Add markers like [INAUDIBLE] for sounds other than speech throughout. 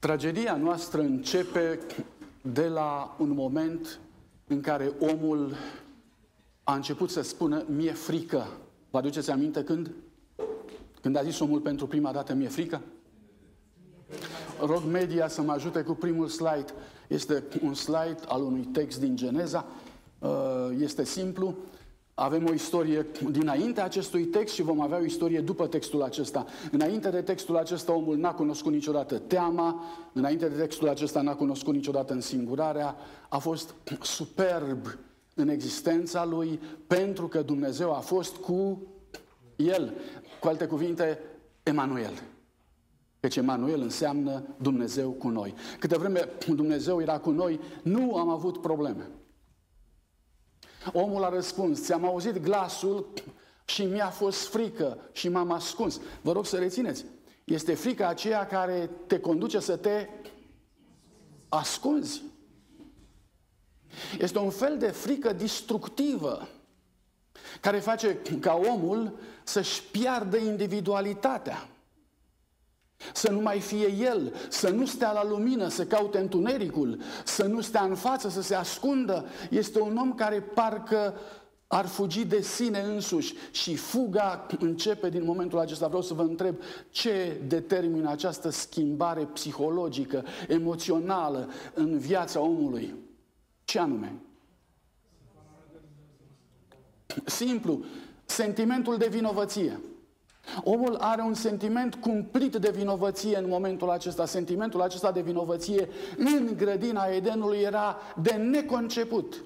Tragedia noastră începe de la un moment în care omul a început să spună mie frică. Vă aduceți aminte când? Când a zis omul pentru prima dată mie frică? Rog media să mă ajute cu primul slide. Este un slide al unui text din Geneza. Uh, este simplu. Avem o istorie dinainte acestui text și vom avea o istorie după textul acesta. Înainte de textul acesta, omul n-a cunoscut niciodată teama, înainte de textul acesta n-a cunoscut niciodată însingurarea, a fost superb în existența lui pentru că Dumnezeu a fost cu el. Cu alte cuvinte, Emanuel. Deci Emanuel înseamnă Dumnezeu cu noi. Câte vreme Dumnezeu era cu noi, nu am avut probleme. Omul a răspuns, ți-am auzit glasul și mi-a fost frică și m-am ascuns. Vă rog să rețineți, este frica aceea care te conduce să te ascunzi. Este un fel de frică destructivă care face ca omul să-și piardă individualitatea. Să nu mai fie el, să nu stea la lumină, să caute întunericul, să nu stea în față, să se ascundă. Este un om care parcă ar fugi de sine însuși și fuga începe din momentul acesta. Vreau să vă întreb ce determină această schimbare psihologică, emoțională în viața omului. Ce anume? Simplu, sentimentul de vinovăție. Omul are un sentiment cumplit de vinovăție în momentul acesta. Sentimentul acesta de vinovăție în grădina Edenului era de neconceput.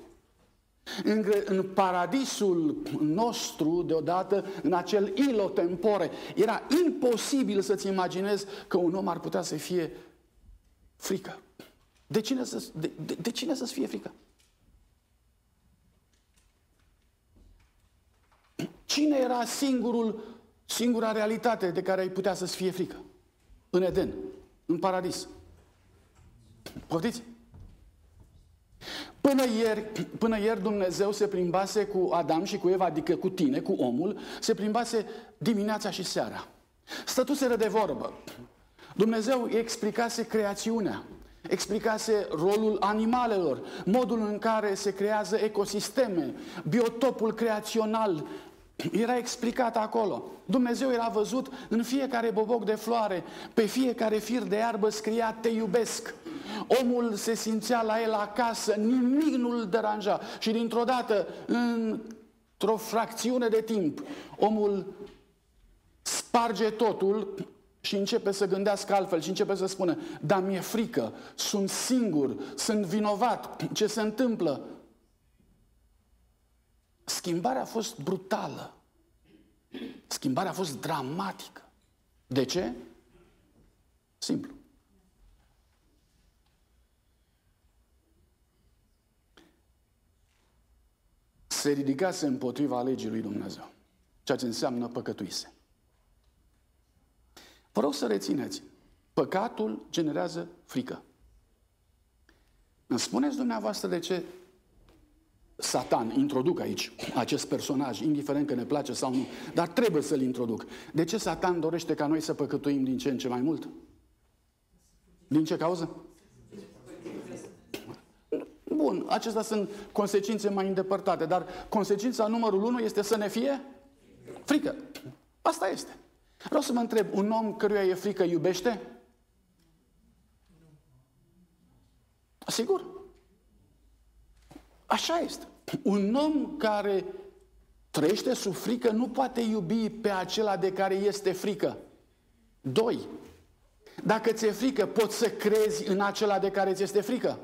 În, în paradisul nostru, deodată, în acel ilo tempore, era imposibil să-ți imaginezi că un om ar putea să fie frică. De cine, să, de, de, de cine să-ți fie frică? Cine era singurul Singura realitate de care ai putea să-ți fie frică. În Eden, în paradis. Poftiți? Până ieri, până ieri Dumnezeu se plimbase cu Adam și cu Eva, adică cu tine, cu omul, se plimbase dimineața și seara. Stătuseră de vorbă. Dumnezeu explicase creațiunea, explicase rolul animalelor, modul în care se creează ecosisteme, biotopul creațional, era explicat acolo. Dumnezeu era văzut în fiecare boboc de floare, pe fiecare fir de iarbă scria te iubesc. Omul se simțea la el acasă, nimic nu îl deranja. Și dintr-o dată, într-o fracțiune de timp, omul sparge totul și începe să gândească altfel și începe să spună, da, mi-e frică, sunt singur, sunt vinovat, ce se întâmplă? Schimbarea a fost brutală. Schimbarea a fost dramatică. De ce? Simplu. Se ridicase împotriva legii lui Dumnezeu, ceea ce înseamnă păcătuise. Vă rog să rețineți, păcatul generează frică. Îmi spuneți dumneavoastră de ce Satan, introduc aici acest personaj, indiferent că ne place sau nu, dar trebuie să-l introduc. De ce Satan dorește ca noi să păcătuim din ce în ce mai mult? Din ce cauză? Bun, acestea sunt consecințe mai îndepărtate, dar consecința numărul unu este să ne fie frică. Asta este. Vreau să mă întreb, un om căruia e frică iubește? Sigur. Așa este. Un om care trăiește sub frică nu poate iubi pe acela de care este frică. Doi, dacă ți-e frică, poți să crezi în acela de care ți este frică?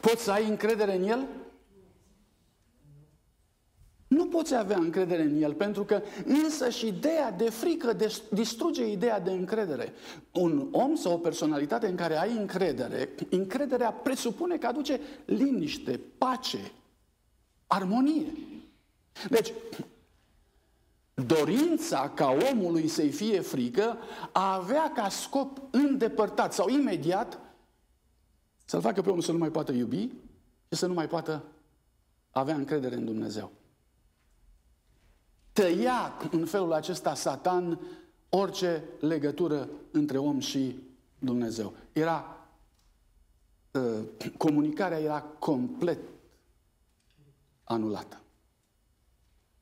Poți să ai încredere în el? Nu poți avea încredere în el, pentru că însă și ideea de frică distruge ideea de încredere. Un om sau o personalitate în care ai încredere, încrederea presupune că aduce liniște, pace, armonie. Deci, dorința ca omului să-i fie frică a avea ca scop îndepărtat sau imediat să-l facă pe omul să nu mai poată iubi și să nu mai poată avea încredere în Dumnezeu tăia în felul acesta Satan orice legătură între om și Dumnezeu. Era uh, comunicarea era complet anulată.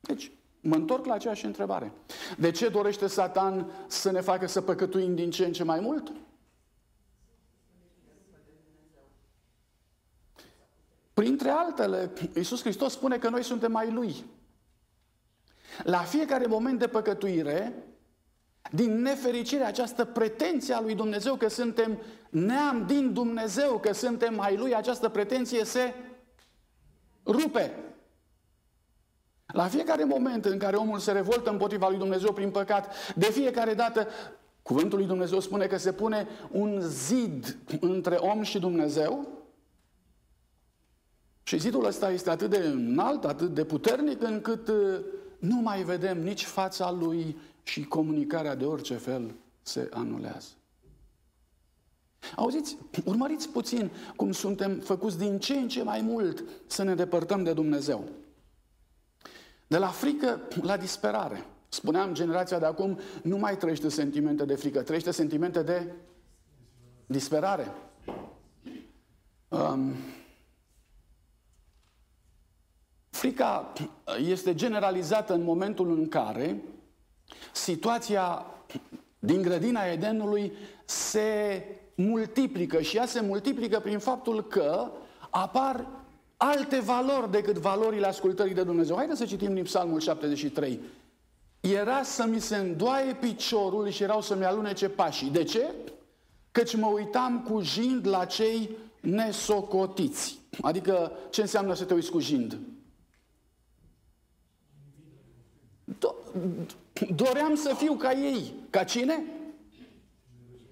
Deci, mă întorc la aceeași întrebare. De ce dorește Satan să ne facă să păcătuim din ce în ce mai mult? Printre altele, Iisus Hristos spune că noi suntem mai Lui. La fiecare moment de păcătuire, din nefericire, această pretenție a lui Dumnezeu că suntem neam din Dumnezeu, că suntem ai Lui, această pretenție se rupe. La fiecare moment în care omul se revoltă împotriva lui Dumnezeu prin păcat, de fiecare dată Cuvântul lui Dumnezeu spune că se pune un zid între om și Dumnezeu și zidul ăsta este atât de înalt, atât de puternic, încât uh, nu mai vedem nici fața lui și comunicarea de orice fel se anulează. Auziți, urmăriți puțin cum suntem făcuți din ce în ce mai mult să ne depărtăm de Dumnezeu. De la frică la disperare. Spuneam, generația de acum nu mai trăiește sentimente de frică, trăiește sentimente de disperare. Um, frica este generalizată în momentul în care situația din grădina Edenului se multiplică și ea se multiplică prin faptul că apar alte valori decât valorile ascultării de Dumnezeu. Haideți să citim din Psalmul 73. Era să mi se îndoaie piciorul și erau să-mi alunece pașii. De ce? Căci mă uitam cu jind la cei nesocotiți. Adică ce înseamnă să te uiți cu jind? Doream să fiu ca ei. Ca cine?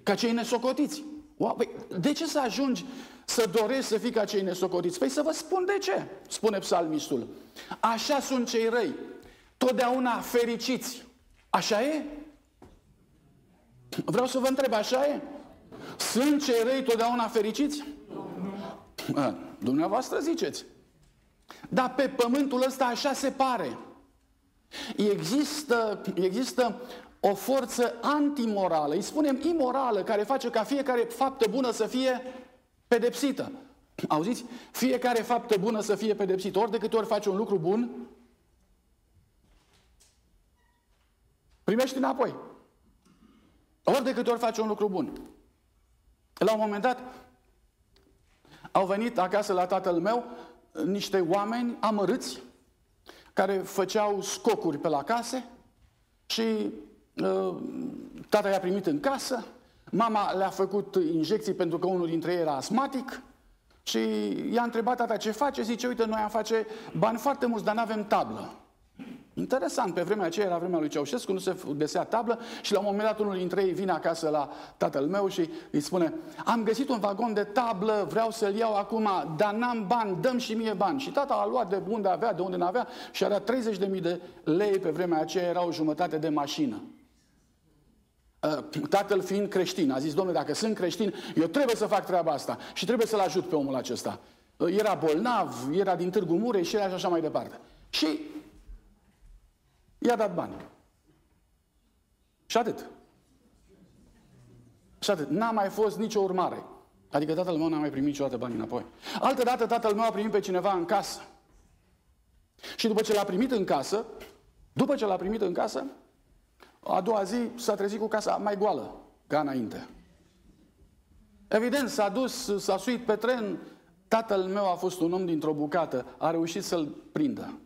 Ca cei nesocotiți. Wow, păi, de ce să ajungi să dorești să fii ca cei nesocotiți? Păi să vă spun de ce, spune psalmistul. Așa sunt cei răi, totdeauna fericiți. Așa e? Vreau să vă întreb, așa e? Sunt cei răi totdeauna fericiți? A, dumneavoastră ziceți. Dar pe pământul ăsta așa se pare. Există, există o forță antimorală, îi spunem imorală, care face ca fiecare faptă bună să fie pedepsită. Auziți? Fiecare faptă bună să fie pedepsită. Ori de câte ori faci un lucru bun, primești înapoi. Ori de câte ori faci un lucru bun. La un moment dat, au venit acasă la tatăl meu niște oameni amărâți care făceau scocuri pe la case și uh, tata i-a primit în casă, mama le-a făcut injecții pentru că unul dintre ei era asmatic și i-a întrebat tata ce face, zice, uite, noi am face bani foarte mulți, dar nu avem tablă. Interesant, pe vremea aceea era vremea lui Ceaușescu, nu se desea tablă și la un moment dat unul dintre ei vine acasă la tatăl meu și îi spune am găsit un vagon de tablă, vreau să-l iau acum, dar n-am bani, dăm și mie bani. Și tata a luat de unde avea, de unde n-avea și a dat 30.000 de lei, pe vremea aceea era o jumătate de mașină. Uh, tatăl fiind creștin, a zis, domnule, dacă sunt creștin, eu trebuie să fac treaba asta și trebuie să-l ajut pe omul acesta. Uh, era bolnav, era din Târgu Mureș și era și așa mai departe. Și I-a dat bani. Și atât. Și atât. N-a mai fost nicio urmare. Adică tatăl meu n-a mai primit niciodată bani înapoi. Altă dată tatăl meu a primit pe cineva în casă. Și după ce l-a primit în casă, după ce l-a primit în casă, a doua zi s-a trezit cu casa mai goală ca înainte. Evident, s-a dus, s-a suit pe tren, tatăl meu a fost un om dintr-o bucată, a reușit să-l prindă.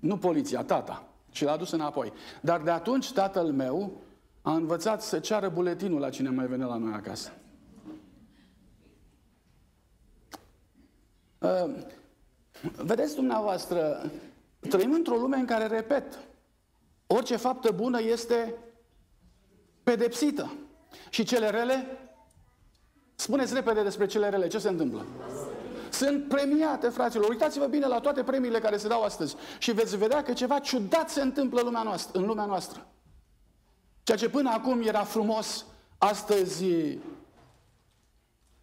Nu poliția, tata. Și l-a dus înapoi. Dar de atunci tatăl meu a învățat să ceară buletinul la cine mai venea la noi acasă. Uh, vedeți dumneavoastră, trăim într-o lume în care, repet, orice faptă bună este pedepsită. Și cele rele? Spuneți repede despre cele rele. Ce se întâmplă? Sunt premiate, fraților. Uitați-vă bine la toate premiile care se dau astăzi și veți vedea că ceva ciudat se întâmplă în lumea noastră. În lumea noastră. Ceea ce până acum era frumos, astăzi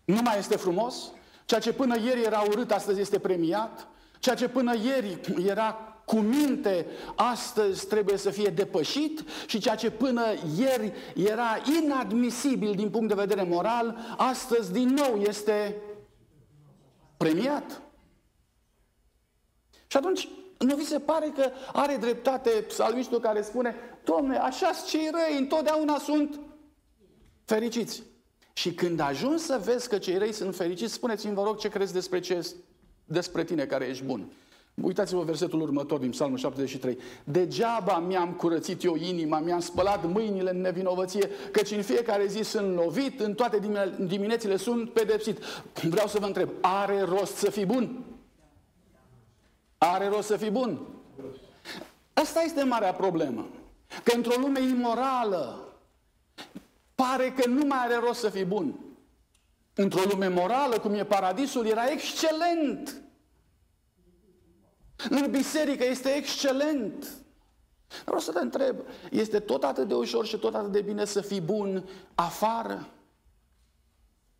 nu mai este frumos. Ceea ce până ieri era urât, astăzi este premiat. Ceea ce până ieri era cu minte astăzi trebuie să fie depășit și ceea ce până ieri era inadmisibil din punct de vedere moral, astăzi din nou este premiat. Și atunci, nu vi se pare că are dreptate psalmistul care spune, Domne, așa cei răi, întotdeauna sunt fericiți. Și când ajungi să vezi că cei răi sunt fericiți, spuneți-mi, vă rog, ce crezi despre, ce, despre tine care ești bun. Uitați-vă versetul următor din Psalmul 73. Degeaba mi-am curățit eu inima, mi-am spălat mâinile în nevinovăție, căci în fiecare zi sunt lovit, în toate diminețile sunt pedepsit. Vreau să vă întreb, are rost să fii bun? Are rost să fii bun? Asta este marea problemă. Că într-o lume imorală pare că nu mai are rost să fii bun. Într-o lume morală, cum e paradisul, era excelent. În biserică este excelent. Vreau să te întreb, este tot atât de ușor și tot atât de bine să fii bun afară?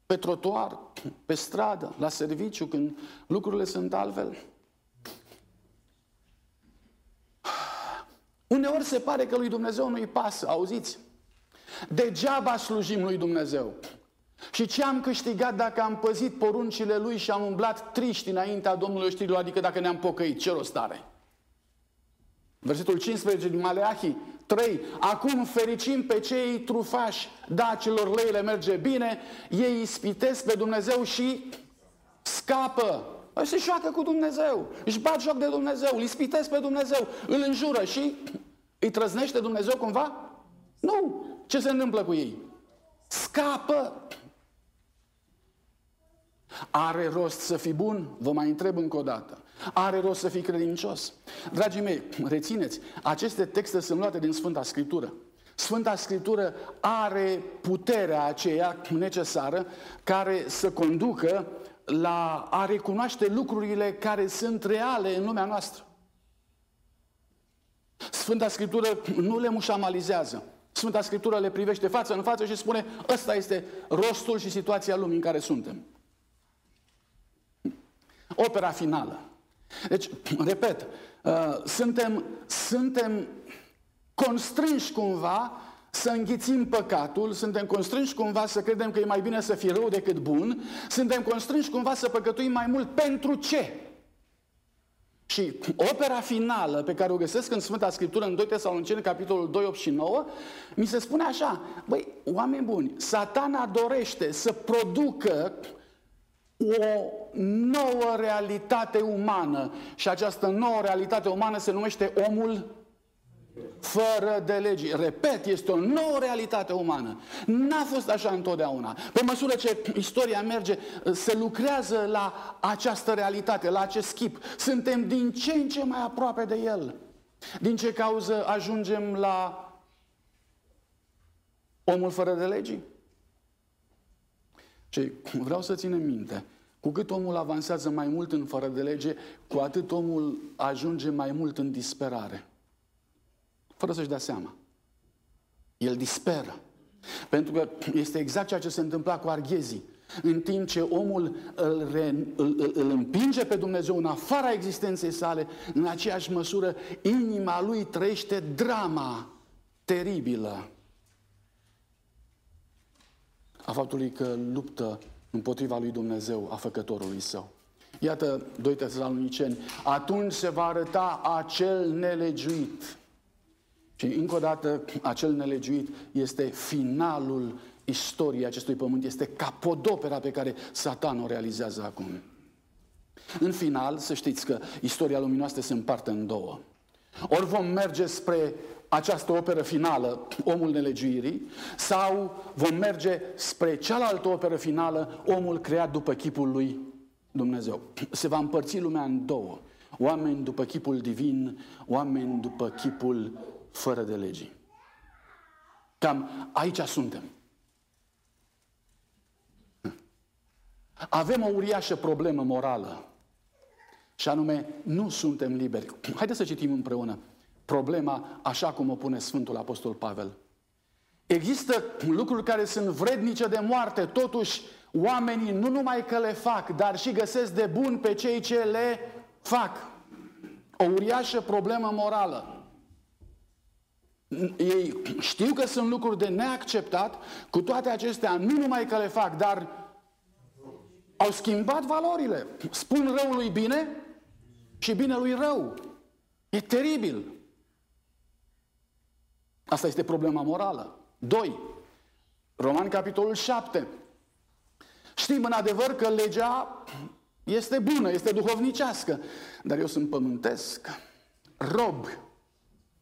Pe trotuar, pe stradă, la serviciu, când lucrurile sunt altfel? Uneori se pare că lui Dumnezeu nu-i pasă, auziți? Degeaba slujim lui Dumnezeu. Și ce am câștigat dacă am păzit poruncile lui și am umblat triști înaintea Domnului știrilor, adică dacă ne-am pocăit, ce rost are? Versetul 15 din Maleahi 3. Acum fericim pe cei trufași, da, celor leile merge bine, ei ispitesc pe Dumnezeu și scapă. Păi se șoacă cu Dumnezeu, își bat joc de Dumnezeu, îl ispitesc pe Dumnezeu, îl înjură și îi trăznește Dumnezeu cumva? Nu. Ce se întâmplă cu ei? Scapă. Are rost să fii bun? Vă mai întreb încă o dată. Are rost să fii credincios? Dragii mei, rețineți, aceste texte sunt luate din Sfânta Scriptură. Sfânta Scriptură are puterea aceea necesară care să conducă la a recunoaște lucrurile care sunt reale în lumea noastră. Sfânta Scriptură nu le mușamalizează. Sfânta Scriptură le privește față în față și spune ăsta este rostul și situația lumii în care suntem. Opera finală. Deci, repet, uh, suntem, suntem constrânși cumva să înghițim păcatul, suntem constrânși cumva să credem că e mai bine să fie rău decât bun, suntem constrânși cumva să păcătuim mai mult. Pentru ce? Și opera finală pe care o găsesc în Sfânta Scriptură, în 2 Tesaloniceni, capitolul 2, 8 și 9, mi se spune așa, băi, oameni buni, satana dorește să producă o nouă realitate umană și această nouă realitate umană se numește omul fără de legi. Repet, este o nouă realitate umană. N-a fost așa întotdeauna. Pe măsură ce istoria merge, se lucrează la această realitate, la acest schip. Suntem din ce în ce mai aproape de el. Din ce cauză ajungem la omul fără de legii? Și vreau să ținem minte, cu cât omul avansează mai mult în fără de lege, cu atât omul ajunge mai mult în disperare fără să-și dea seama. El disperă. Pentru că este exact ceea ce se întâmpla cu arghezii. În timp ce omul îl, re, îl, îl împinge pe Dumnezeu în afara existenței sale, în aceeași măsură, inima lui trăiește drama teribilă a faptului că luptă împotriva lui Dumnezeu, a făcătorului său. Iată 2 Tesaloniceni, atunci se va arăta acel nelegiuit și încă o dată, acel nelegiuit este finalul istoriei acestui pământ, este capodopera pe care Satan o realizează acum. În final, să știți că istoria lumii noastre se împarte în două. Ori vom merge spre această operă finală, Omul nelegiuirii, sau vom merge spre cealaltă operă finală, Omul creat după chipul lui Dumnezeu. Se va împărți lumea în două. Oameni după chipul divin, oameni după chipul fără de legii. Cam aici suntem. Avem o uriașă problemă morală. Și anume, nu suntem liberi. Haideți să citim împreună problema așa cum o pune Sfântul Apostol Pavel. Există lucruri care sunt vrednice de moarte, totuși oamenii nu numai că le fac, dar și găsesc de bun pe cei ce le fac. o uriașă problemă morală. Ei știu că sunt lucruri de neacceptat, cu toate acestea nu numai că le fac, dar au schimbat valorile. Spun răului bine și binelui rău. E teribil. Asta este problema morală. 2. Roman capitolul 7. Știm în adevăr că legea este bună, este duhovnicească, dar eu sunt pământesc, rob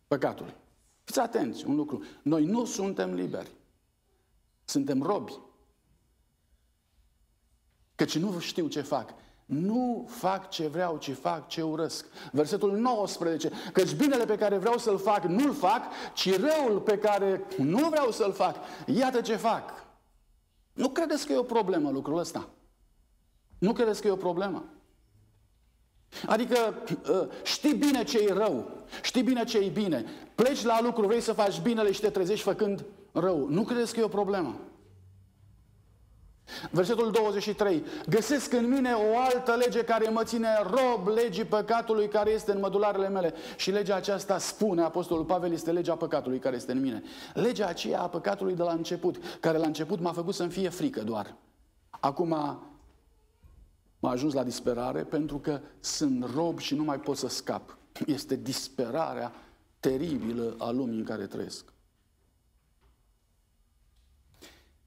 păcatului. Fiți atenți, un lucru. Noi nu suntem liberi. Suntem robi. Căci nu știu ce fac. Nu fac ce vreau, ci fac ce urăsc. Versetul 19. Căci binele pe care vreau să-l fac, nu-l fac, ci răul pe care nu vreau să-l fac. Iată ce fac. Nu credeți că e o problemă lucrul ăsta? Nu credeți că e o problemă? Adică ă, știi bine ce e rău, știi bine ce e bine, pleci la lucru, vrei să faci binele și te trezești făcând rău. Nu credeți că e o problemă? Versetul 23. Găsesc în mine o altă lege care mă ține rob legii păcatului care este în mădularele mele. Și legea aceasta spune, Apostolul Pavel, este legea păcatului care este în mine. Legea aceea a păcatului de la început, care la început m-a făcut să-mi fie frică doar. Acum m-a ajuns la disperare pentru că sunt rob și nu mai pot să scap. Este disperarea teribilă a lumii în care trăiesc.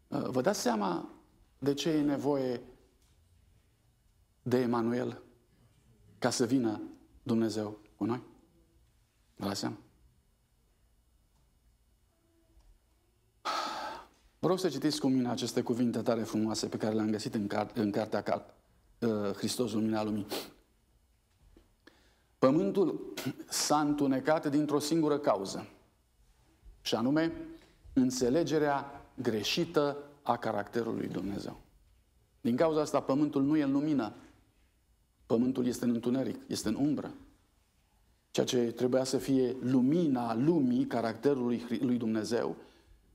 Vă dați seama de ce e nevoie de Emanuel ca să vină Dumnezeu cu noi? Vă dați seama? Vă rog să citiți cu mine aceste cuvinte tare frumoase pe care le-am găsit în, car- în cartea car- uh, Hristos Lumina Lumii. Pământul s-a întunecat dintr-o singură cauză, și anume înțelegerea greșită a caracterului Dumnezeu. Din cauza asta, pământul nu e în lumină. Pământul este în întuneric, este în umbră. Ceea ce trebuia să fie lumina lumii, caracterului lui Dumnezeu,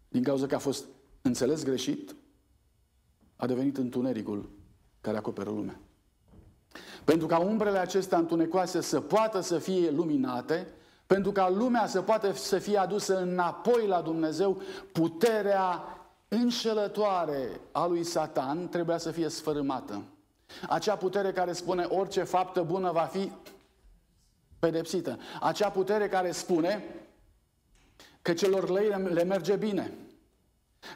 din cauza că a fost înțeles greșit, a devenit întunericul care acoperă lumea. Pentru ca umbrele acestea întunecoase să poată să fie luminate, pentru ca lumea să poată să fie adusă înapoi la Dumnezeu, puterea înșelătoare a lui Satan trebuia să fie sfărâmată. Acea putere care spune orice faptă bună va fi pedepsită. Acea putere care spune că celor lei le merge bine.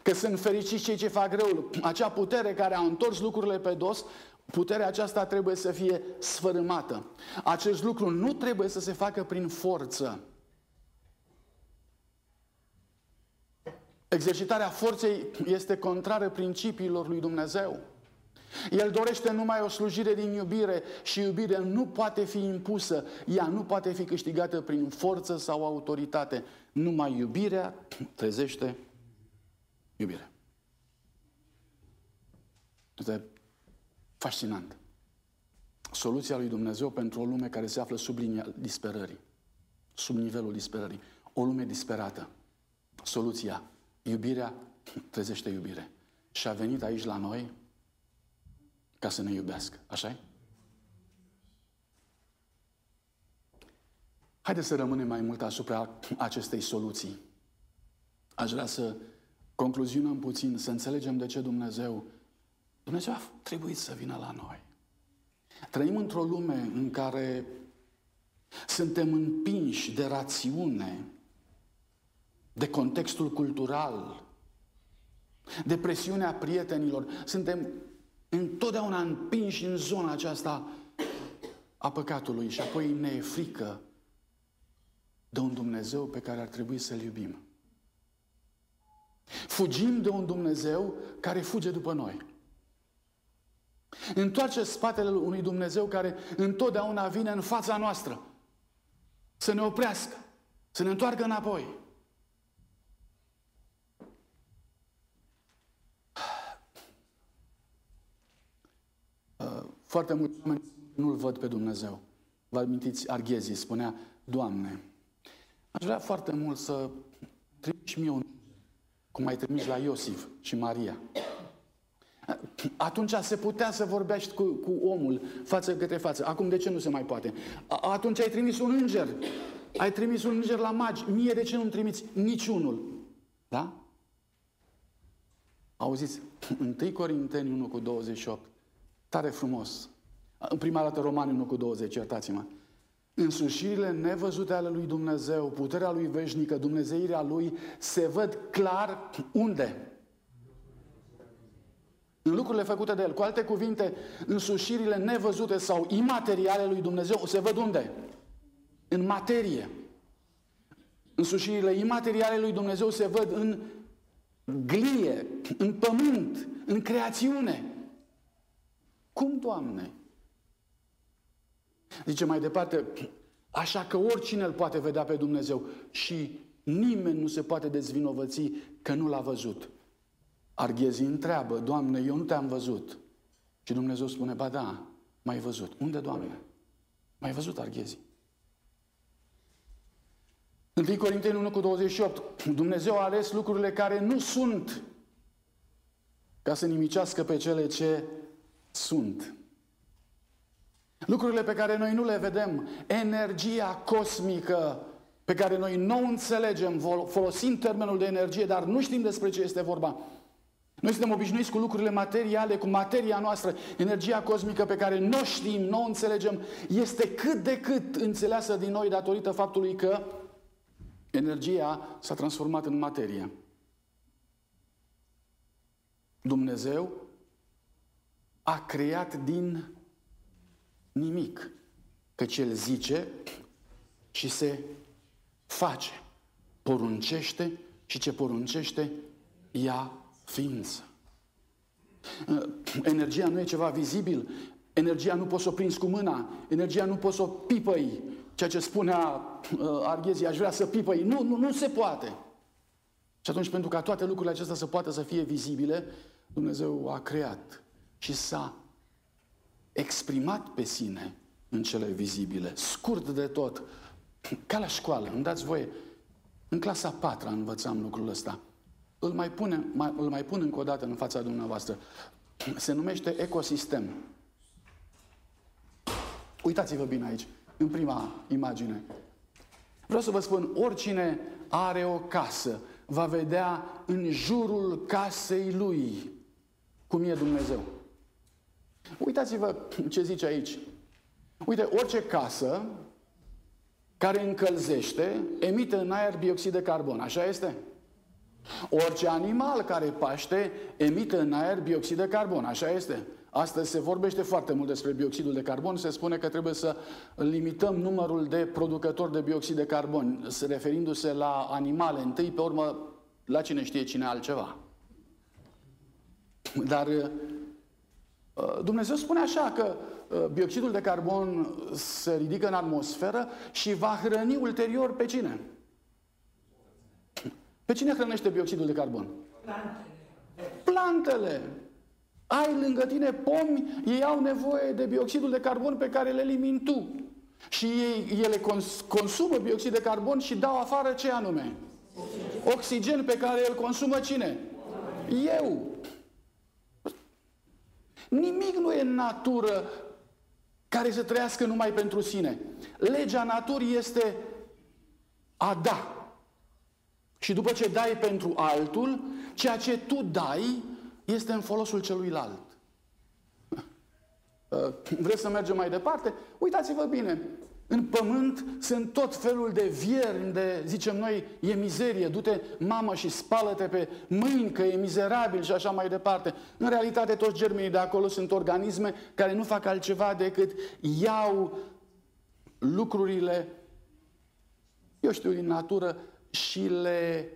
Că sunt fericiți cei ce fac răul. Acea putere care a întors lucrurile pe dos, puterea aceasta trebuie să fie sfărâmată. Acest lucru nu trebuie să se facă prin forță. Exercitarea forței este contrară principiilor lui Dumnezeu. El dorește numai o slujire din iubire și iubire nu poate fi impusă, ea nu poate fi câștigată prin forță sau autoritate. Numai iubirea trezește iubire. Este fascinant. Soluția lui Dumnezeu pentru o lume care se află sub linia disperării, sub nivelul disperării, o lume disperată. Soluția Iubirea trezește iubire. Și a venit aici la noi ca să ne iubească. așa Haideți să rămânem mai mult asupra acestei soluții. Aș vrea să concluzionăm puțin, să înțelegem de ce Dumnezeu, Dumnezeu a trebuit să vină la noi. Trăim într-o lume în care suntem împinși de rațiune, de contextul cultural, de presiunea prietenilor. Suntem întotdeauna împinși în zona aceasta a păcatului și apoi ne e frică de un Dumnezeu pe care ar trebui să-L iubim. Fugim de un Dumnezeu care fuge după noi. Întoarce spatele unui Dumnezeu care întotdeauna vine în fața noastră să ne oprească, să ne întoarcă înapoi. Foarte mulți oameni nu-L văd pe Dumnezeu. Vă amintiți, Arghezii spunea, Doamne, aș vrea foarte mult să trimiși mie un cum ai trimis la Iosif și Maria. Atunci se putea să vorbești cu, cu omul față către față. Acum de ce nu se mai poate? Atunci ai trimis un înger. Ai trimis un înger la magi. Mie de ce nu-mi trimiți niciunul? Da? Auziți? 1 Corinteni 1 cu 28. Tare frumos. În prima dată Romani 1 cu 20, iertați-mă. Însușirile nevăzute ale lui Dumnezeu, puterea lui veșnică, dumnezeirea lui, se văd clar unde? În lucrurile făcute de El. Cu alte cuvinte, însușirile nevăzute sau imateriale lui Dumnezeu se văd unde? În materie. Însușirile imateriale lui Dumnezeu se văd în glie, în pământ, în creațiune. Cum, Doamne? Zice mai departe, așa că oricine îl poate vedea pe Dumnezeu și nimeni nu se poate dezvinovăți că nu l-a văzut. Arghezii întreabă, Doamne, eu nu te-am văzut. Și Dumnezeu spune, ba da, mai văzut. Unde, Doamne? Mai văzut Arghezii. 1 Corinteni 1 cu 28. Dumnezeu a ales lucrurile care nu sunt ca să nimicească pe cele ce sunt. Lucrurile pe care noi nu le vedem, energia cosmică pe care noi nu înțelegem, folosim termenul de energie, dar nu știm despre ce este vorba. Noi suntem obișnuiți cu lucrurile materiale, cu materia noastră, energia cosmică pe care nu știm, nu înțelegem, este cât de cât înțeleasă din noi datorită faptului că energia s-a transformat în materie. Dumnezeu a creat din nimic. Căci El zice și se face. Poruncește și ce poruncește ia ființă. Energia nu e ceva vizibil, energia nu poți să o prinzi cu mâna, energia nu poți să o pipăi, ceea ce spunea uh, Arghezia, aș vrea să pipăi. Nu, nu, nu se poate. Și atunci, pentru ca toate lucrurile acestea să poată să fie vizibile, Dumnezeu a creat și s-a exprimat pe sine în cele vizibile, scurt de tot, [CLEARS THROAT] ca la școală, îmi dați voie, în clasa 4 învățam lucrul ăsta. Îl mai, pune, mai, îl mai pun încă o dată în fața dumneavoastră. [CLEARS THROAT] Se numește ecosistem. Uitați-vă bine aici, în prima imagine. Vreau să vă spun, oricine are o casă, va vedea în jurul casei lui cum e Dumnezeu. Uitați-vă ce zice aici. Uite, orice casă care încălzește emite în aer bioxid de carbon. Așa este? Orice animal care paște emite în aer bioxid de carbon. Așa este? Astăzi se vorbește foarte mult despre bioxidul de carbon. Se spune că trebuie să limităm numărul de producători de bioxid de carbon, referindu-se la animale întâi, pe urmă la cine știe cine altceva. Dar Uh, Dumnezeu spune așa că uh, bioxidul de carbon se ridică în atmosferă și va hrăni ulterior pe cine? Pe cine hrănește bioxidul de carbon? Plantele. Plantele. Ai lângă tine pomi, ei au nevoie de bioxidul de carbon pe care le elimini tu. Și ei, ele cons- consumă bioxid de carbon și dau afară ce anume? Oxigen pe care îl consumă cine? Eu. Nimic nu e în natură care să trăiască numai pentru sine. Legea naturii este a da. Și după ce dai pentru altul, ceea ce tu dai este în folosul celuilalt. [LAUGHS] Vreți să mergem mai departe? Uitați-vă bine. În pământ sunt tot felul de viermi, de, zicem noi, e mizerie, du-te mamă și spală-te pe mâini că e mizerabil și așa mai departe. În realitate toți germenii de acolo sunt organisme care nu fac altceva decât iau lucrurile, eu știu, din natură și le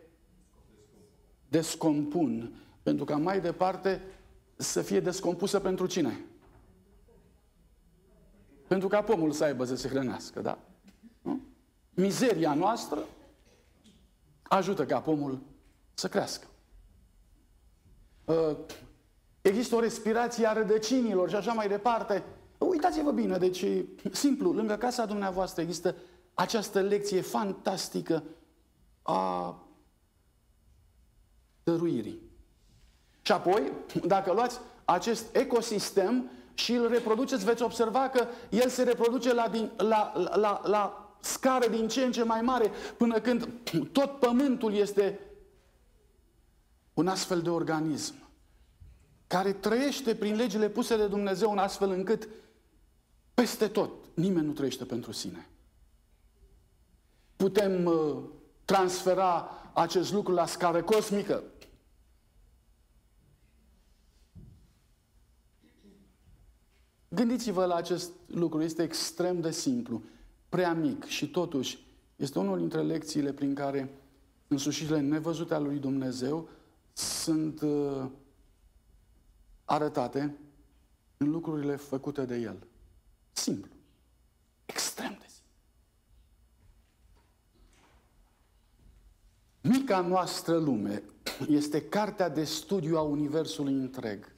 descompun. Pentru ca mai departe să fie descompusă pentru cine? Pentru ca pomul să aibă să se hrănească, da? Nu? Mizeria noastră ajută ca pomul să crească. Uh, există o respirație a rădăcinilor și așa mai departe. Uitați-vă bine, deci simplu, lângă casa dumneavoastră există această lecție fantastică a dăruirii. Și apoi, dacă luați acest ecosistem și îl reproduceți, veți observa că el se reproduce la, din, la, la, la scară din ce în ce mai mare, până când [CLEARS THROAT] tot pământul este un astfel de organism care trăiește prin legile puse de Dumnezeu în astfel încât peste tot nimeni nu trăiește pentru sine. Putem uh, transfera acest lucru la scară cosmică. Gândiți-vă la acest lucru, este extrem de simplu, prea mic și totuși este unul dintre lecțiile prin care însușirile nevăzute ale lui Dumnezeu sunt uh, arătate în lucrurile făcute de El. Simplu. Extrem de simplu. Mica noastră lume este cartea de studiu a Universului întreg.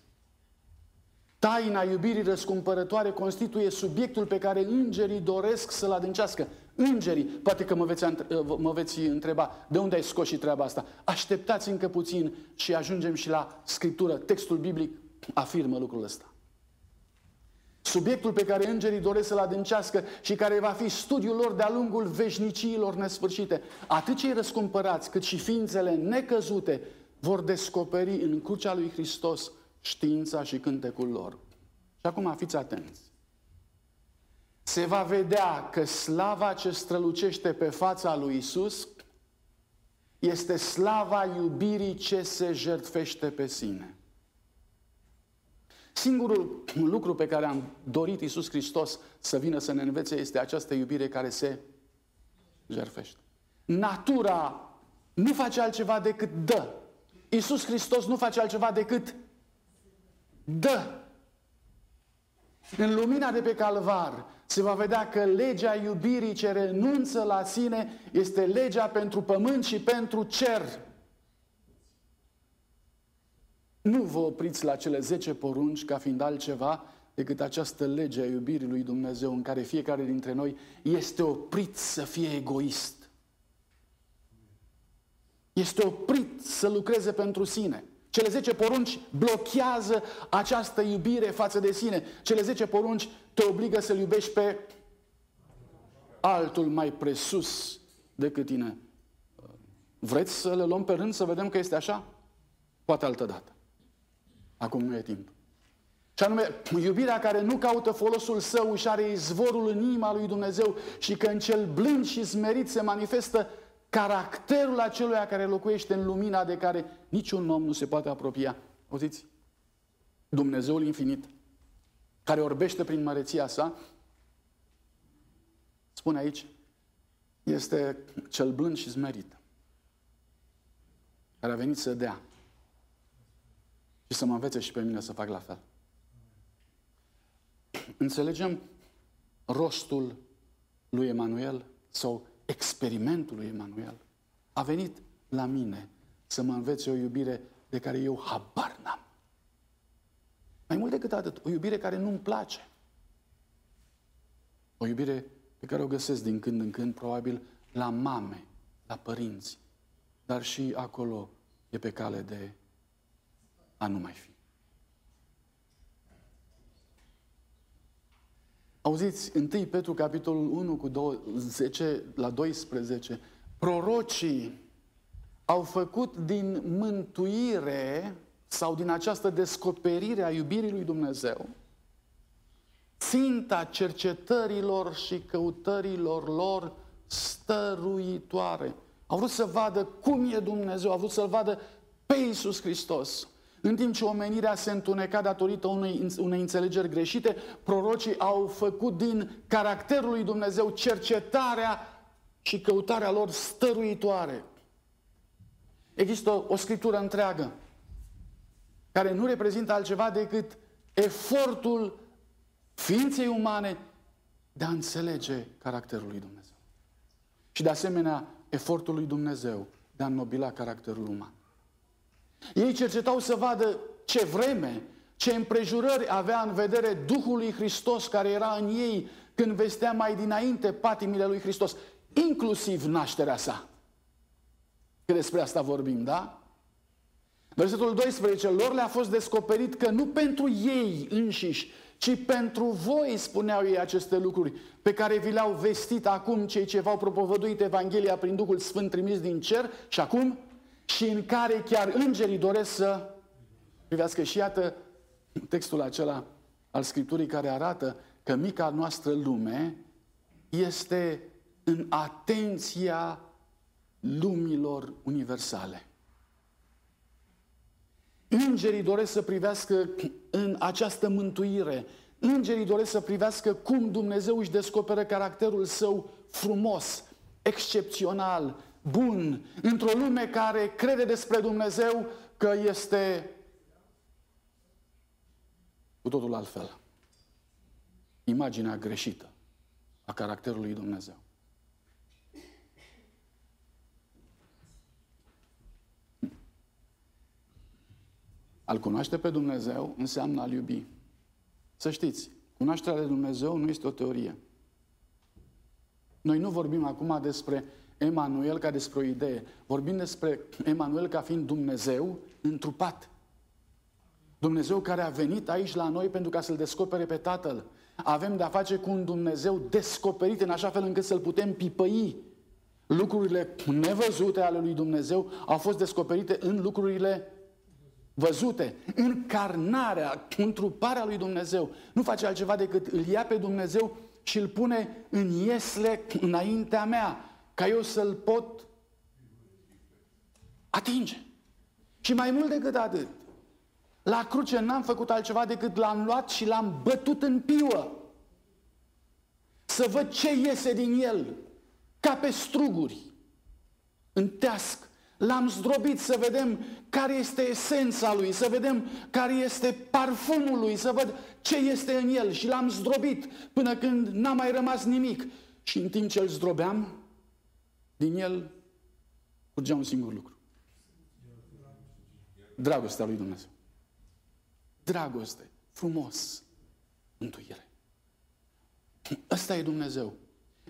Taina iubirii răscumpărătoare constituie subiectul pe care îngerii doresc să-l adâncească. Îngerii, poate că mă veți, mă veți întreba, de unde ai scos și treaba asta? Așteptați încă puțin și ajungem și la Scriptură. Textul biblic afirmă lucrul ăsta. Subiectul pe care îngerii doresc să-l adâncească și care va fi studiul lor de-a lungul veșniciilor nesfârșite. Atât cei răscumpărați, cât și ființele necăzute vor descoperi în crucea lui Hristos știința și cântecul lor. Și acum fiți atenți. Se va vedea că slava ce strălucește pe fața lui Isus este slava iubirii ce se jertfește pe sine. Singurul lucru pe care am dorit Isus Hristos să vină să ne învețe este această iubire care se jertfește. Natura nu face altceva decât dă. Isus Hristos nu face altceva decât dă. În lumina de pe calvar se va vedea că legea iubirii ce renunță la sine este legea pentru pământ și pentru cer. Nu vă opriți la cele 10 porunci ca fiind altceva decât această lege a iubirii lui Dumnezeu în care fiecare dintre noi este oprit să fie egoist. Este oprit să lucreze pentru sine. Cele 10 porunci blochează această iubire față de sine. Cele 10 porunci te obligă să-L iubești pe altul mai presus decât tine. Vreți să le luăm pe rând să vedem că este așa? Poate altă dată. Acum nu e timp. Și anume, iubirea care nu caută folosul său și are izvorul în inima lui Dumnezeu și că în cel blând și smerit se manifestă caracterul acelui care locuiește în lumina de care niciun om nu se poate apropia. Auziți? Dumnezeul infinit, care orbește prin măreția sa, spune aici, este cel blând și smerit, care a venit să dea și să mă învețe și pe mine să fac la fel. Înțelegem rostul lui Emanuel sau experimentul lui Emanuel. A venit la mine să mă învețe o iubire de care eu habar n-am. Mai mult decât atât, o iubire care nu-mi place. O iubire pe care o găsesc din când în când, probabil, la mame, la părinți, dar și acolo e pe cale de a nu mai fi. Auziți, 1 Petru, capitolul 1, cu 10 la 12, prorocii au făcut din mântuire sau din această descoperire a iubirii lui Dumnezeu ținta cercetărilor și căutărilor lor stăruitoare. Au vrut să vadă cum e Dumnezeu, au vrut să-L vadă pe Iisus Hristos. În timp ce omenirea se întuneca datorită unei, unei înțelegeri greșite, prorocii au făcut din caracterul lui Dumnezeu cercetarea și căutarea lor stăruitoare. Există o, o scriptură întreagă care nu reprezintă altceva decât efortul ființei umane de a înțelege caracterul lui Dumnezeu. Și de asemenea, efortul lui Dumnezeu de a nobila caracterul uman. Ei cercetau să vadă ce vreme, ce împrejurări avea în vedere Duhul lui Hristos care era în ei când vestea mai dinainte patimile lui Hristos, inclusiv nașterea sa. Că despre asta vorbim, da? Versetul 12, lor le-a fost descoperit că nu pentru ei înșiși, ci pentru voi spuneau ei aceste lucruri pe care vi le-au vestit acum cei ce v-au propovăduit Evanghelia prin Duhul Sfânt trimis din cer și acum și în care chiar îngerii doresc să privească. Și iată textul acela al Scripturii care arată că mica noastră lume este în atenția lumilor universale. Îngerii doresc să privească în această mântuire. Îngerii doresc să privească cum Dumnezeu își descoperă caracterul său frumos, excepțional, bun, într-o lume care crede despre Dumnezeu că este cu totul altfel. Imaginea greșită a caracterului Dumnezeu. Al cunoaște pe Dumnezeu înseamnă a-L iubi. Să știți, cunoașterea de Dumnezeu nu este o teorie. Noi nu vorbim acum despre Emanuel ca despre o idee. Vorbim despre Emanuel ca fiind Dumnezeu întrupat. Dumnezeu care a venit aici la noi pentru ca să-L descopere pe Tatăl. Avem de-a face cu un Dumnezeu descoperit în așa fel încât să-L putem pipăi. Lucrurile nevăzute ale lui Dumnezeu au fost descoperite în lucrurile văzute. Încarnarea, întruparea lui Dumnezeu nu face altceva decât îl ia pe Dumnezeu și îl pune în iesle înaintea mea, ca eu să-l pot atinge. Și mai mult decât atât, la cruce n-am făcut altceva decât l-am luat și l-am bătut în piuă. Să văd ce iese din el, ca pe struguri, în teasc. L-am zdrobit să vedem care este esența lui, să vedem care este parfumul lui, să văd ce este în el. Și l-am zdrobit până când n-a mai rămas nimic. Și în timp ce îl zdrobeam, din el curgea un singur lucru. Dragostea lui Dumnezeu dragoste, frumos, mântuire. Ăsta e Dumnezeu.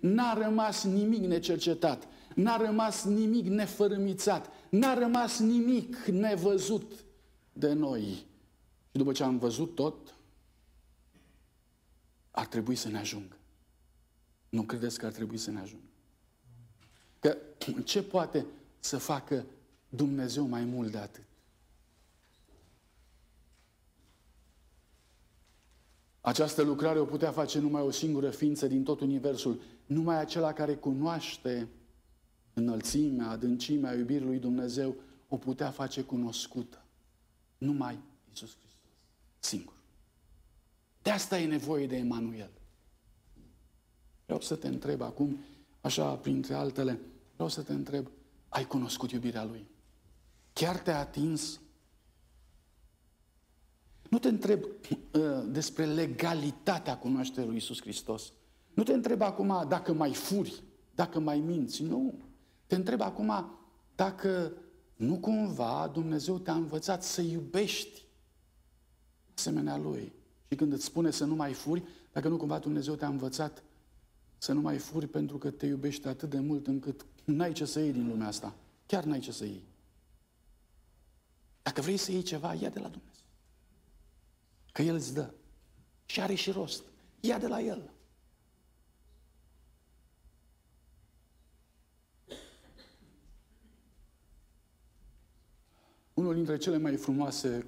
N-a rămas nimic necercetat, n-a rămas nimic nefărâmițat, n-a rămas nimic nevăzut de noi. Și după ce am văzut tot, ar trebui să ne ajungă. Nu credeți că ar trebui să ne ajungă? Că [CLEARS THROAT] ce poate să facă Dumnezeu mai mult de atât? Această lucrare o putea face numai o singură ființă din tot Universul, numai acela care cunoaște înălțimea, adâncimea iubirii lui Dumnezeu, o putea face cunoscută. Numai Isus Hristos. Singur. De asta e nevoie de Emanuel. Vreau să te întreb acum, așa printre altele, vreau să te întreb, ai cunoscut iubirea Lui? Chiar te-a atins nu te întreb uh, despre legalitatea cunoașterii lui Isus Hristos. Nu te întreb acum dacă mai furi, dacă mai minți. Nu. Te întreb acum dacă nu cumva Dumnezeu te-a învățat să iubești asemenea Lui. Și când îți spune să nu mai furi, dacă nu cumva Dumnezeu te-a învățat să nu mai furi pentru că te iubește atât de mult încât n-ai ce să iei din lumea asta. Chiar n-ai ce să iei. Dacă vrei să iei ceva, ia de la Dumnezeu. Că El îți dă. Și are și rost. Ia de la El. Unul dintre cele mai frumoase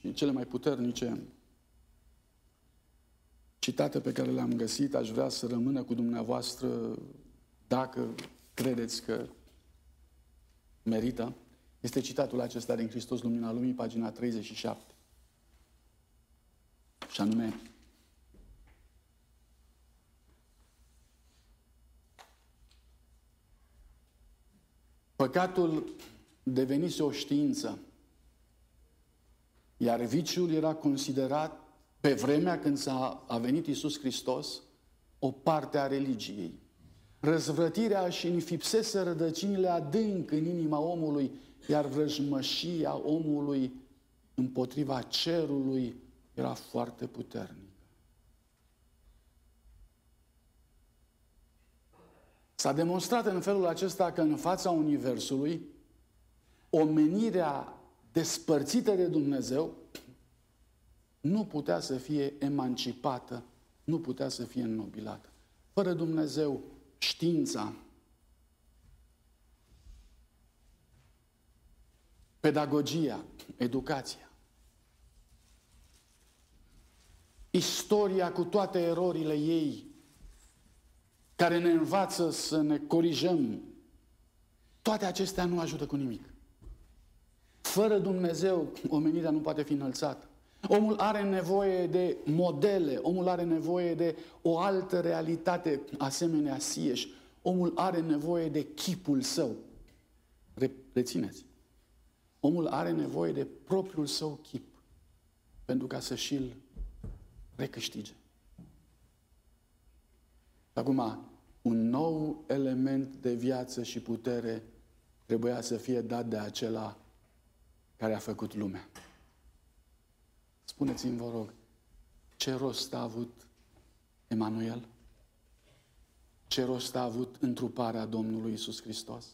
și cele mai puternice citate pe care le-am găsit, aș vrea să rămână cu dumneavoastră dacă credeți că merită, este citatul acesta din Hristos Lumina Lumii, pagina 37. Și anume, păcatul devenise o știință, iar viciul era considerat, pe vremea când s-a a venit Iisus Hristos, o parte a religiei. Răzvrătirea și înfipsese rădăcinile adânc în inima omului, iar vrăjmășia omului împotriva cerului era foarte puternică. S-a demonstrat în felul acesta că în fața Universului, omenirea despărțită de Dumnezeu, nu putea să fie emancipată, nu putea să fie înnobilată. Fără Dumnezeu, știința, pedagogia, educația, istoria cu toate erorile ei, care ne învață să ne corijăm, toate acestea nu ajută cu nimic. Fără Dumnezeu, omenirea nu poate fi înălțată. Omul are nevoie de modele, omul are nevoie de o altă realitate asemenea sieși. Omul are nevoie de chipul său. Rețineți. Omul are nevoie de propriul său chip pentru ca să și-l recâștige. Acum, un nou element de viață și putere trebuia să fie dat de acela care a făcut lumea. Spuneți-mi, vă rog, ce rost a avut Emanuel? Ce rost a avut întruparea Domnului Isus Hristos?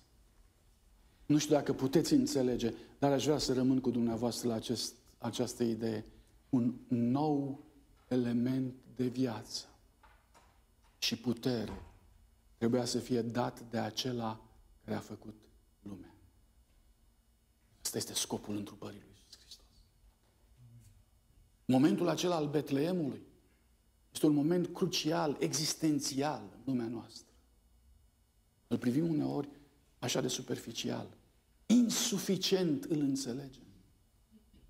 Nu știu dacă puteți înțelege, dar aș vrea să rămân cu dumneavoastră la acest, această idee. Un nou element de viață și putere trebuia să fie dat de acela care a făcut lumea. Asta este scopul întrupării lui Iisus Hristos. Momentul acela al Betleemului este un moment crucial, existențial în lumea noastră. Îl privim uneori așa de superficial. Insuficient îl înțelegem.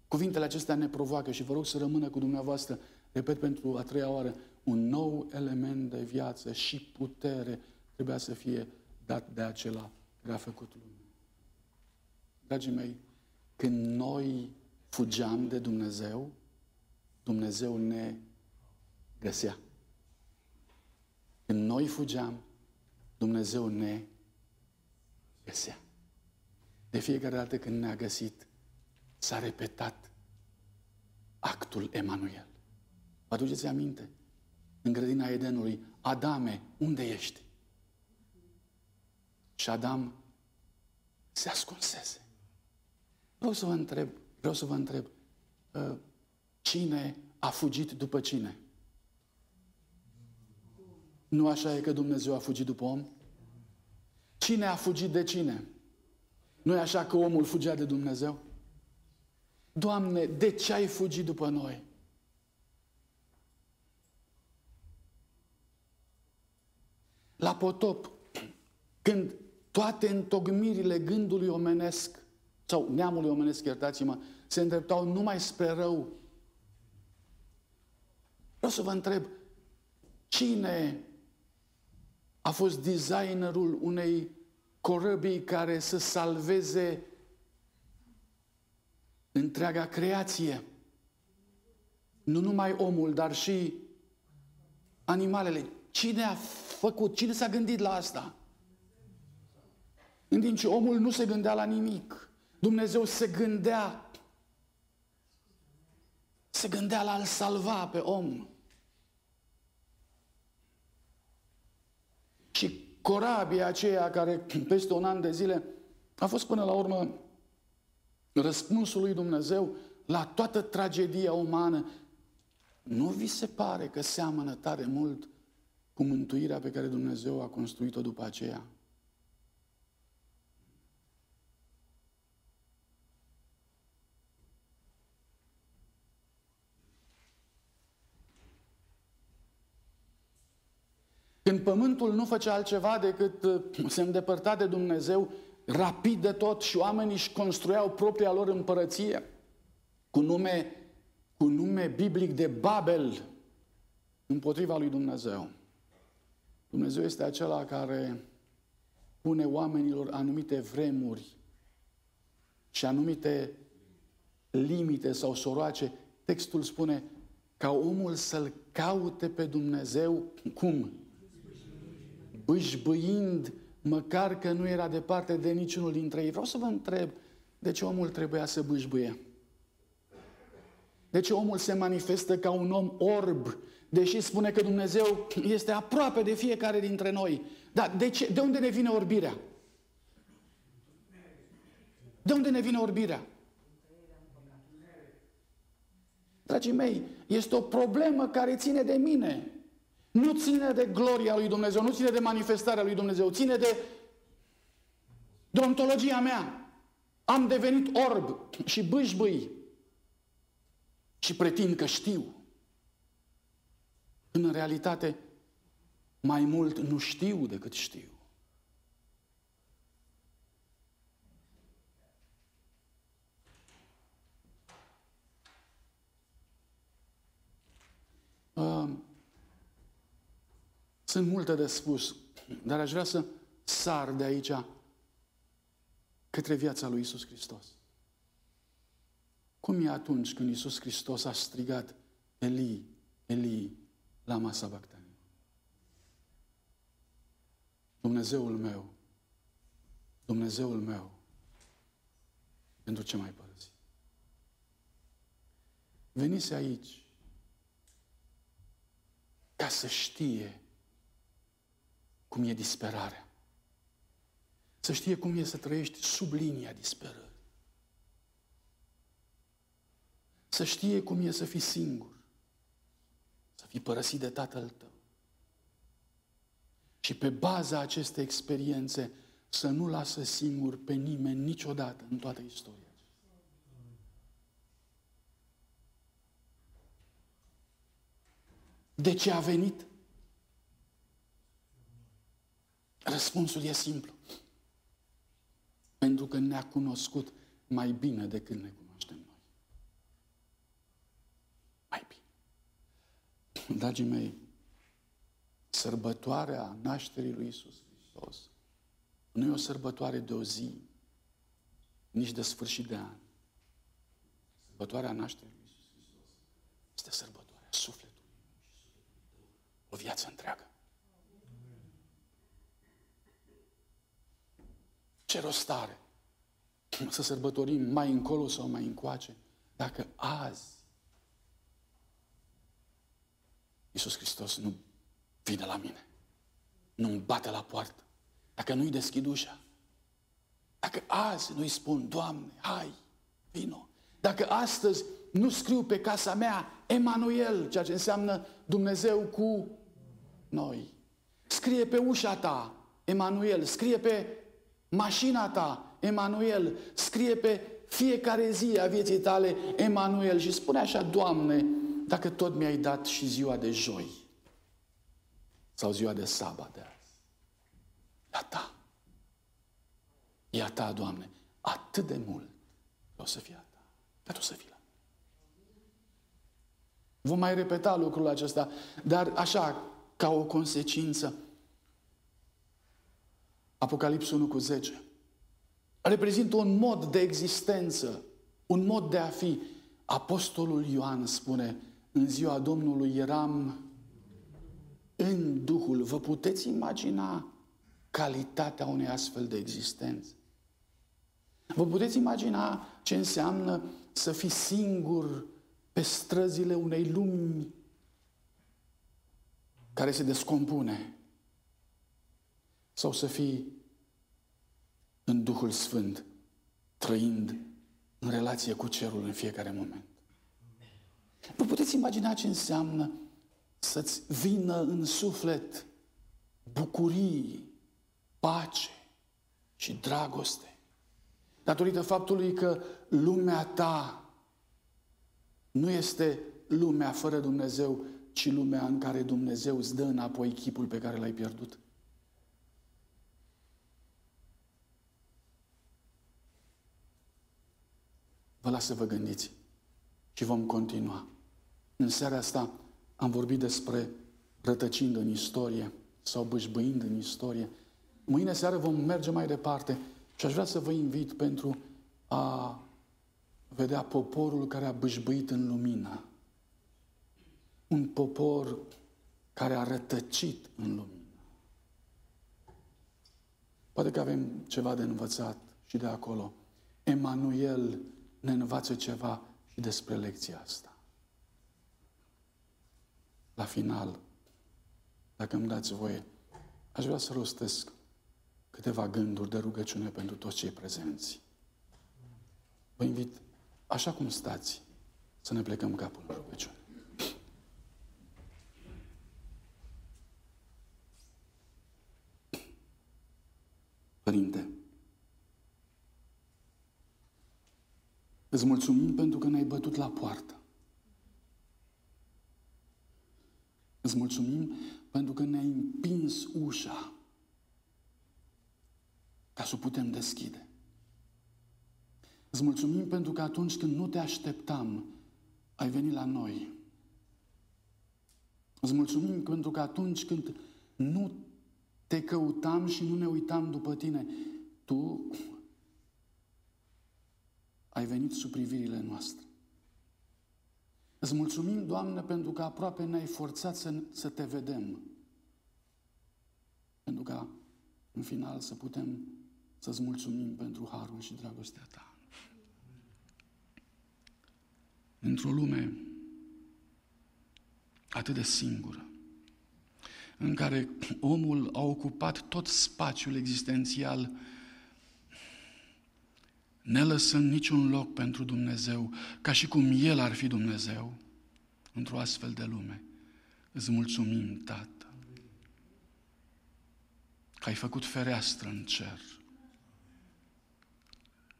Cuvintele acestea ne provoacă și vă rog să rămână cu dumneavoastră, repet pentru a treia oară, un nou element de viață și putere trebuia să fie dat de acela care a făcut lumea. Dragii mei, când noi fugeam de Dumnezeu, Dumnezeu ne găsea. Când noi fugeam, Dumnezeu ne găsea. De fiecare dată când ne-a găsit, s-a repetat actul Emanuel. Vă aduceți aminte? În grădina Edenului, Adame, unde ești? Și Adam se ascunsese. Vreau să vă întreb, vreau să vă întreb, uh, cine a fugit după cine? Nu așa e că Dumnezeu a fugit după om? Cine a fugit de cine? Nu e așa că omul fugea de Dumnezeu? Doamne, de ce ai fugit după noi? La potop, când toate întocmirile gândului omenesc, sau neamului omenesc, iertați-mă, se îndreptau numai spre rău. Vreau să vă întreb, cine a fost designerul unei corăbii care să salveze întreaga creație? Nu numai omul, dar și animalele. Cine a făcut? Cine s-a gândit la asta? În timp ce omul nu se gândea la nimic. Dumnezeu se gândea se gândea la a-l salva pe om. Și corabia aceea care peste un an de zile a fost până la urmă răspunsul lui Dumnezeu la toată tragedia umană. Nu vi se pare că seamănă tare mult cu mântuirea pe care Dumnezeu a construit-o după aceea? Când pământul nu făcea altceva decât uh, se îndepărta de Dumnezeu rapid de tot și oamenii își construiau propria lor împărăție cu nume, cu nume biblic de Babel împotriva lui Dumnezeu. Dumnezeu este acela care pune oamenilor anumite vremuri și anumite limite sau soroace. Textul spune ca omul să-L caute pe Dumnezeu cum? Bâșbâind, măcar că nu era departe de niciunul dintre ei. Vreau să vă întreb, de ce omul trebuia să bâșbâie? De ce omul se manifestă ca un om orb, deși spune că Dumnezeu este aproape de fiecare dintre noi? Dar de, ce, de unde ne vine orbirea? De unde ne vine orbirea? Dragii mei, este o problemă care ține de mine. Nu ține de gloria lui Dumnezeu, nu ține de manifestarea lui Dumnezeu, ține de, de ontologia mea. Am devenit orb și bâșbâi și pretind că știu. În realitate, mai mult nu știu decât știu. Sunt multe de spus, dar aș vrea să sar de aici către viața lui Isus Hristos. Cum e atunci când Isus Hristos a strigat Eli, Eli, la masa bactanii? Dumnezeul meu, Dumnezeul meu, pentru ce mai părăsi? Venise aici ca să știe cum e disperarea. Să știe cum e să trăiești sub linia disperării. Să știe cum e să fii singur. Să fii părăsit de tatăl tău. Și pe baza acestei experiențe să nu lasă singur pe nimeni niciodată în toată istoria. De ce a venit? Răspunsul e simplu. Pentru că ne-a cunoscut mai bine decât ne cunoaștem noi. Mai bine. Dragii mei, sărbătoarea nașterii lui Isus Hristos nu e o sărbătoare de o zi, nici de sfârșit de an. Sărbătoarea nașterii lui Isus Hristos este sărbătoarea sufletului. O viață întreagă. Ce rost are să sărbătorim mai încolo sau mai încoace, dacă azi Iisus Hristos nu vine la mine, nu îmi bate la poartă, dacă nu-i deschid ușa, dacă azi nu-i spun, Doamne, hai, vino, dacă astăzi nu scriu pe casa mea Emanuel, ceea ce înseamnă Dumnezeu cu noi, scrie pe ușa ta Emanuel, scrie pe Mașina ta, Emanuel, scrie pe fiecare zi a vieții tale Emanuel și spune așa, Doamne, dacă tot mi-ai dat și ziua de joi sau ziua de sabat de azi. E a ta. E a ta, Doamne. Atât de mult o să fie a ta. Dar o să fie la Vom mai repeta lucrul acesta, dar așa, ca o consecință, Apocalipsul 1 cu 10. Reprezintă un mod de existență, un mod de a fi. Apostolul Ioan spune, în ziua Domnului eram în Duhul. Vă puteți imagina calitatea unei astfel de existență? Vă puteți imagina ce înseamnă să fii singur pe străzile unei lumi care se descompune? Sau să fii în Duhul Sfânt, trăind în relație cu cerul în fiecare moment. Vă puteți imagina ce înseamnă să-ți vină în suflet bucurii, pace și dragoste. Datorită faptului că lumea ta nu este lumea fără Dumnezeu, ci lumea în care Dumnezeu îți dă înapoi chipul pe care l-ai pierdut. Vă las să vă gândiți și vom continua. În seara asta am vorbit despre rătăcind în istorie sau bâșbâind în istorie. Mâine seară vom merge mai departe și aș vrea să vă invit pentru a vedea poporul care a bâșbâit în lumină. Un popor care a rătăcit în lumină. Poate că avem ceva de învățat și de acolo. Emanuel ne învață ceva și despre lecția asta. La final, dacă îmi dați voie, aș vrea să rostesc câteva gânduri de rugăciune pentru toți cei prezenți. Vă invit, așa cum stați, Să ne plecăm capul în rugăciune. Părinte, îți mulțumim pentru că ne-ai bătut la poartă. Îți mulțumim pentru că ne-ai împins ușa ca să o putem deschide. Îți mulțumim pentru că atunci când nu te așteptam, ai venit la noi. Îți mulțumim pentru că atunci când nu te căutam și nu ne uitam după tine, tu ai venit sub privirile noastre. Îți mulțumim, Doamne, pentru că aproape ne-ai forțat să, să te vedem. Pentru ca, în final, să putem să-ți mulțumim pentru harul și dragostea ta. Într-o lume atât de singură, în care omul a ocupat tot spațiul existențial, ne lăsând niciun loc pentru Dumnezeu, ca și cum El ar fi Dumnezeu, într-o astfel de lume. Îți mulțumim, Tată, că ai făcut fereastră în cer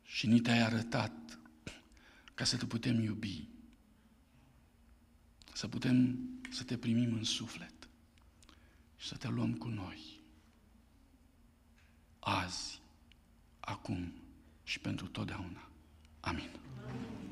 și ni te-ai arătat ca să te putem iubi, să putem să te primim în suflet și să te luăm cu noi. Azi, acum și pentru totdeauna. Amin. Amin.